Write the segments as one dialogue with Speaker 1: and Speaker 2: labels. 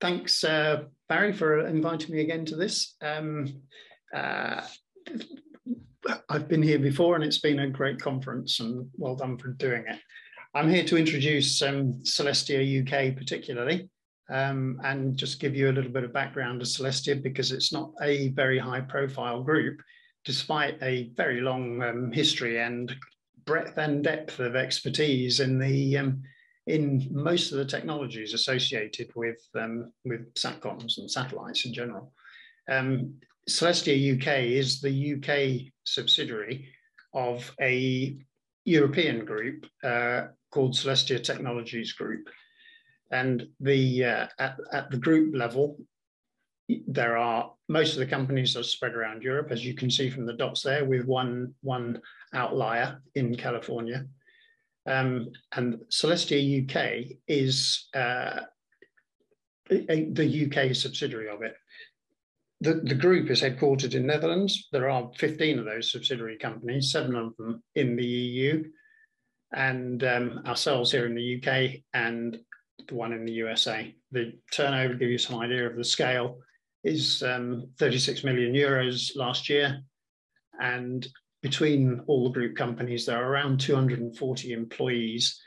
Speaker 1: thanks, uh, Barry, for inviting me again to this. Um, uh, I've been here before and it's been a great conference and well done for doing it. I'm here to introduce um, Celestia UK particularly um, and just give you a little bit of background of Celestia because it's not a very high profile group despite a very long um, history and breadth and depth of expertise in the um, in most of the technologies associated with um, with satcoms and satellites in general. Um, Celestia UK is the UK subsidiary of a European group uh, called Celestia Technologies Group, and the uh, at, at the group level, there are most of the companies are spread around Europe, as you can see from the dots there, with one one outlier in California. Um, and Celestia UK is uh, the UK subsidiary of it. The, the group is headquartered in Netherlands. There are 15 of those subsidiary companies, seven of them in the EU, and um, ourselves here in the UK and the one in the USA. The turnover, to give you some idea of the scale, is um, 36 million euros last year. And between all the group companies, there are around 240 employees,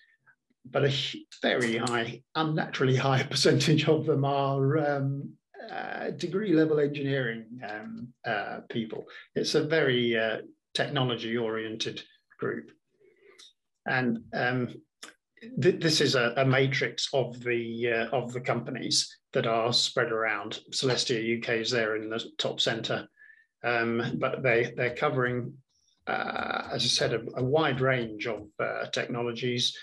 Speaker 1: but a very high, unnaturally high percentage of them are um, uh, degree level engineering um, uh, people. It's a very uh, technology oriented group. And um, th this is a, a, matrix of the uh, of the companies that are spread around. Celestia UK is there in the top centre, um, but they they're covering uh, as I said, a, a wide range of uh, technologies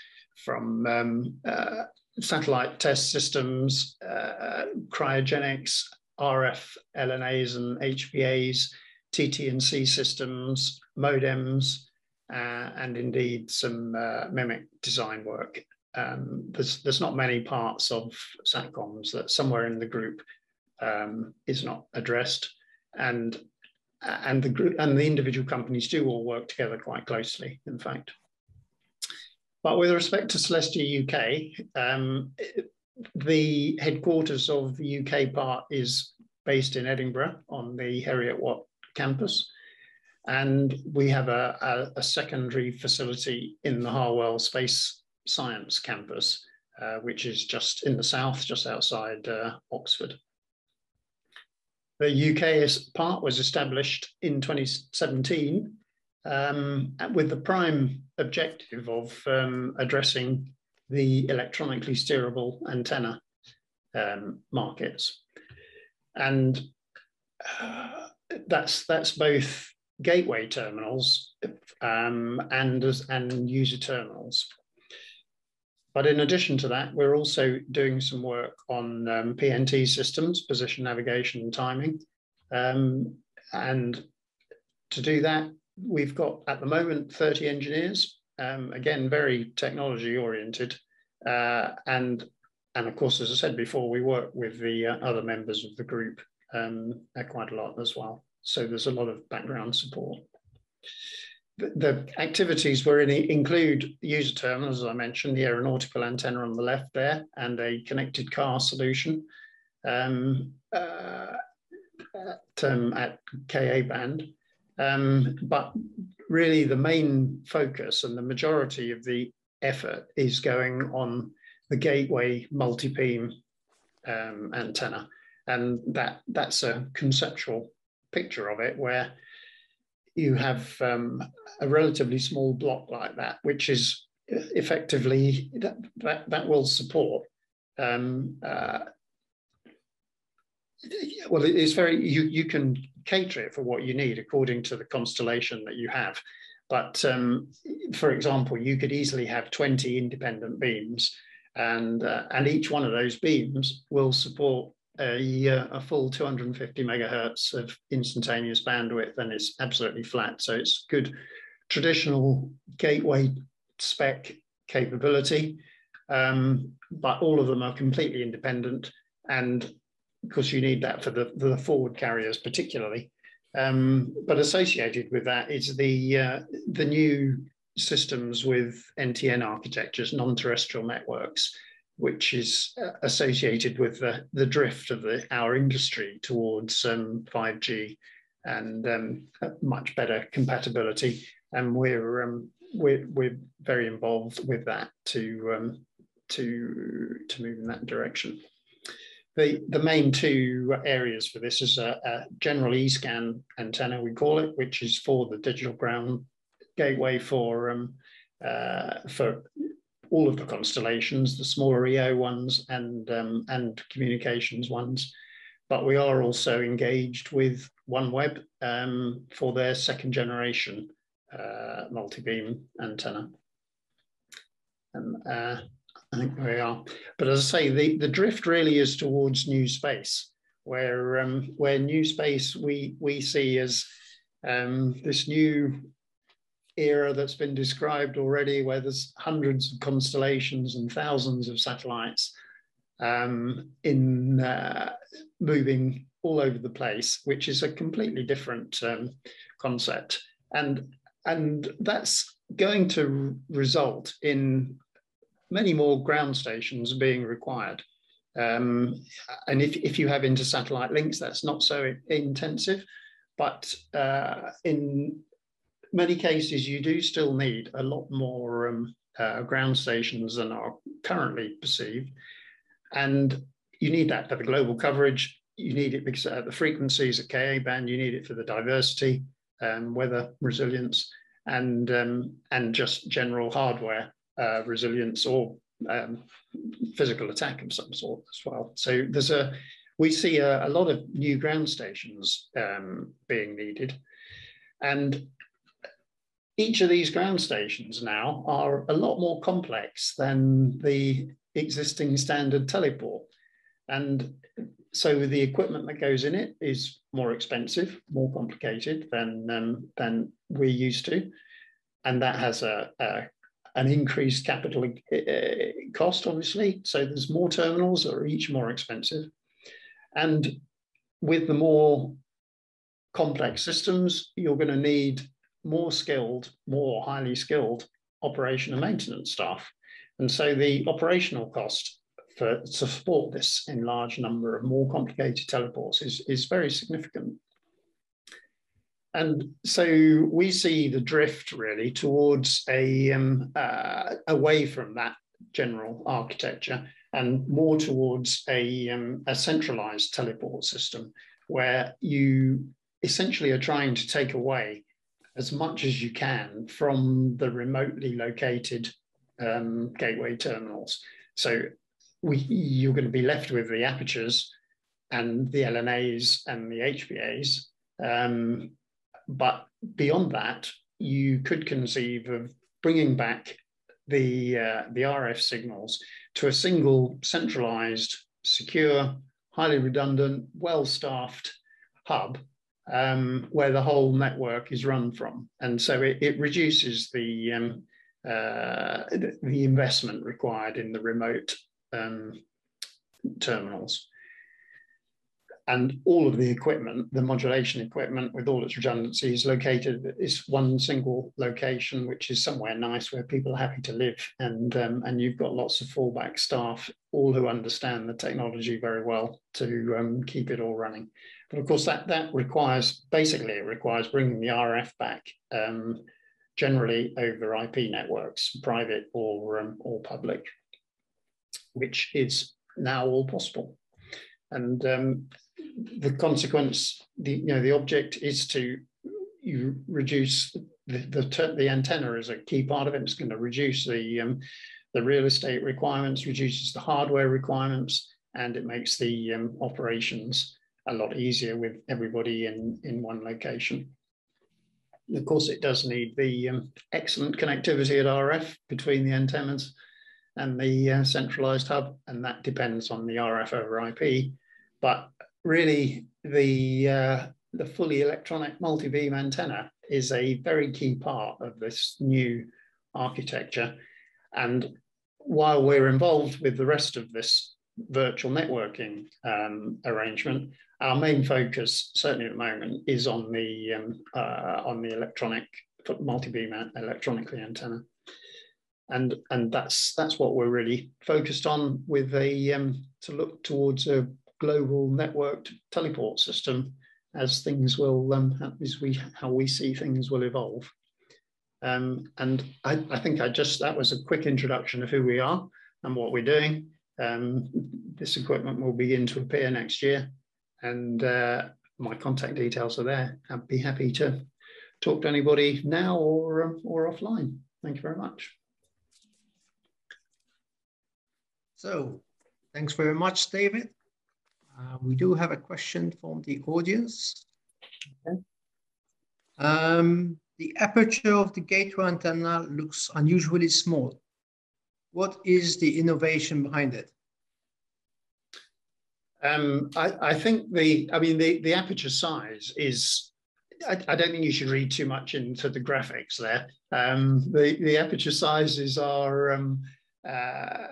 Speaker 1: from um, uh, satellite test systems, uh, cryogenics, RF LNAs and HPAs, TT&C systems, modems, uh, and indeed some uh, MMIC design work. Um, there's, there's not many parts of SATCOMs that somewhere in the group um, is not addressed. And and the group and the individual companies do all work together quite closely, in fact. But with respect to Celestia UK, um, the headquarters of the UK part is based in Edinburgh on the Heriot Watt campus. And we have a, a, a secondary facility in the Harwell Space Science campus, uh, which is just in the south, just outside uh, Oxford. The UK part was established in 2017 um, with the prime objective of um, addressing the electronically steerable antenna um, markets. And uh, that's, that's both gateway terminals um, and, and user terminals. But in addition to that, we're also doing some work on um, PNT systems, position, navigation, and timing. Um, and to do that, we've got at the moment 30 engineers, um, again, very technology oriented. Uh, and, and of course, as I said before, we work with the uh, other members of the group um, quite a lot as well. So there's a lot of background support the activities were in, include user terminals, as I mentioned, the aeronautical antenna on the left there, and a connected car solution um, uh, at, um, at, Ka band. Um, but really, the main focus and the majority of the effort is going on the gateway multi-beam um, antenna, and that that's a conceptual picture of it where you have um, a relatively small block like that, which is effectively that that, that will support. Um, uh, well, it's very you you can cater it for what you need according to the constellation that you have. But um, for example, you could easily have 20 independent beams, and uh, and each one of those beams will support a, a full 250 megahertz of instantaneous bandwidth and it's absolutely flat. So it's good traditional gateway spec capability, um, but all of them are completely independent. And of course, you need that for the, the forward carriers particularly. Um, but associated with that is the, uh, the new systems with NTN architectures, non-terrestrial networks, which is uh, associated with the, the drift of the, our industry towards um, 5G and um, much better compatibility. And we're, um, we're, we're very involved with that to, um, to, to move in that direction. The, the main two areas for this is a, a general E-scan antenna, we call it, which is for the digital ground gateway for um, uh, for all of the constellations, the smaller EO ones and, um, and communications ones. But we are also engaged with OneWeb um, for their second generation uh, multi-beam antenna. And uh, I think we are. But as I say, the, the drift really is towards new space, where um, where new space we we see as um, this new era that's been described already, where there's hundreds of constellations and thousands of satellites um, in uh, moving all over the place, which is a completely different um, concept, and and that's going to result in many more ground stations being required. Um, and if, if you have inter-satellite links, that's not so intensive. But uh, in many cases, you do still need a lot more um, uh, ground stations than are currently perceived. And you need that for the global coverage. You need it because at the frequencies at Ka band, you need it for the diversity, um, weather resilience, and um, and just general hardware uh, resilience or um, physical attack of some sort as well. So there's a we see a, a lot of new ground stations um, being needed, and each of these ground stations now are a lot more complex than the existing standard teleport. And so the equipment that goes in it is more expensive, more complicated than, um, than we're used to. And that has a, a an increased capital uh, cost, obviously. So there's more terminals that are each more expensive. And with the more complex systems, you're going to need more skilled, more highly skilled operation and maintenance staff. And so the operational cost for to support this enlarged number of more complicated teleports is, is very significant. And so we see the drift really towards a um, uh, away from that general architecture and more towards a, um, a centralized teleport system where you essentially are trying to take away as much as you can from the remotely located um, gateway terminals. So we, you're going to be left with the apertures and the LNAs and the HPAs. Um, but beyond that, you could conceive of bringing back the, uh, the RF signals to a single centralized, secure, highly redundant, well-staffed hub um, where the whole network is run from. And so it, it reduces the, um, uh, the investment required in the remote um, terminals. And all of the equipment, the modulation equipment with all its redundancy is located at this one single location, which is somewhere nice where people are happy to live. And, um, and you've got lots of fallback staff, all who understand the technology very well to um, keep it all running. But of course, that, that requires, basically, it requires bringing the RF back, um, generally over IP networks, private or, um, or public, which is now all possible. And um, the consequence, the, you know, the object is to you reduce the, the, the antenna is a key part of it. It's going to reduce the, um, the real estate requirements, reduces the hardware requirements, and it makes the um, operations a lot easier with everybody in, in one location. Of course, it does need the um, excellent connectivity at RF between the antennas and the uh, centralized hub, and that depends on the RF over IP. But really, the, uh, the fully electronic multi-beam antenna is a very key part of this new architecture. And while we're involved with the rest of this virtual networking um, arrangement, our main focus, certainly at the moment, is on the um, uh, on the electronic multi-beam electronically antenna. and and that's that's what we're really focused on with a um, to look towards a global networked teleport system as things will um, as we how we see things will evolve. Um, and I, I, think I just that was a quick introduction of who we are and what we're doing. Um, this equipment will begin to appear next year, and uh, my contact details are there. I'd be happy to talk to anybody now or um, or offline. Thank you very much.
Speaker 2: So, thanks very much, David. Uh, we do have a question from the audience. Okay. Um, the aperture of the gateway antenna looks unusually small. What is the innovation behind it?
Speaker 1: Um, I, I, think the, I mean, the, the aperture size is, I, I, don't think you should read too much into the graphics there. Um, the, the aperture sizes are, um, uh,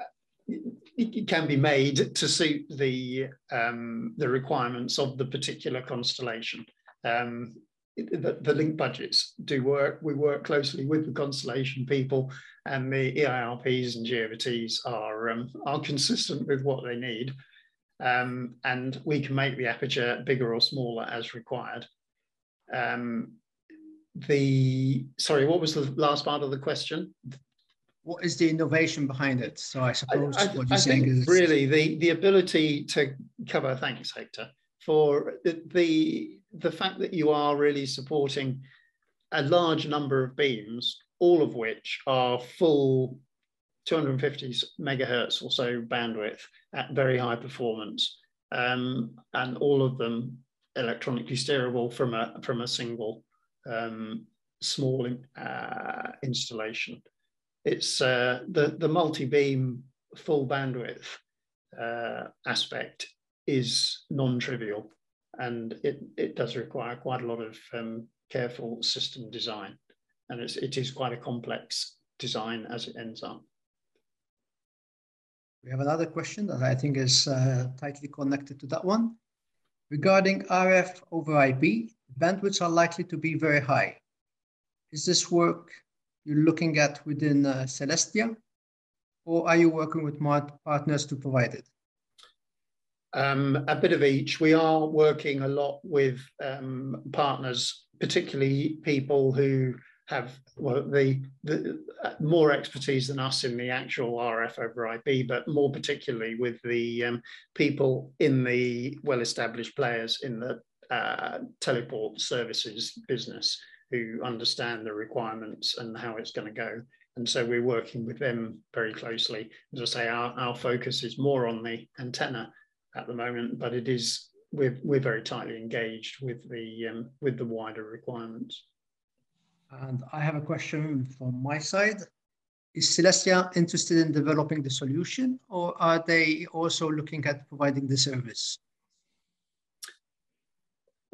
Speaker 1: it can be made to suit the um, the requirements of the particular constellation. The, the, link budgets do work. We work closely with the constellation people, and the EIRPs and GOVTs are um, are consistent with what they need, um, and we can make the aperture bigger or smaller as required. Um, the sorry, what was the last part of the question?
Speaker 2: what is the innovation behind it? So I suppose
Speaker 1: I,
Speaker 2: I, what
Speaker 1: you're
Speaker 2: I saying is
Speaker 1: really the the ability to cover. Thanks, Hector, for the, the the fact that you are really supporting a large number of beams, all of which are full 250 megahertz or so bandwidth at very high performance, um, and all of them electronically steerable from a from a single um, small uh, installation. It's uh, the the multi-beam full bandwidth uh, aspect is non-trivial, and it it does require quite a lot of um, careful system design, and it's it is quite a complex design as it ends up.
Speaker 2: We have another question that I think is uh, tightly connected to that one. Regarding RF over IP, bandwidths are likely to be very high. Is this work you're looking at within uh, Celestia, or are you working with partners to provide it?
Speaker 1: Um, a bit of each. We are working a lot with um, partners, particularly people who have well, the, the more expertise than us in the actual RF over IP, but more particularly with the um, people in the well-established players in the uh, teleport services business who understand the requirements and how it's going to go. And so we're working with them very closely. As I say, our, our focus is more on the antenna at the moment, but it is we're, we're very tightly engaged with the um, with the wider requirements.
Speaker 2: And I have a question from my side. Is Celestia interested in developing the solution or are they also looking at providing the service?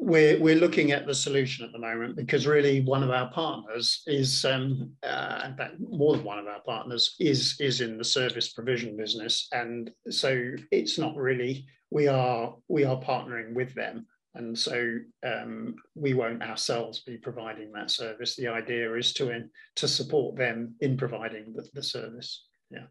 Speaker 1: We're we're looking at the solution at the moment because really one of our partners is um, uh, in fact more than one of our partners is is in the service provision business. And so it's not really we are we are partnering with them. And so um, we won't ourselves be providing that service. The idea is to in, to support them in providing the, the service. Yeah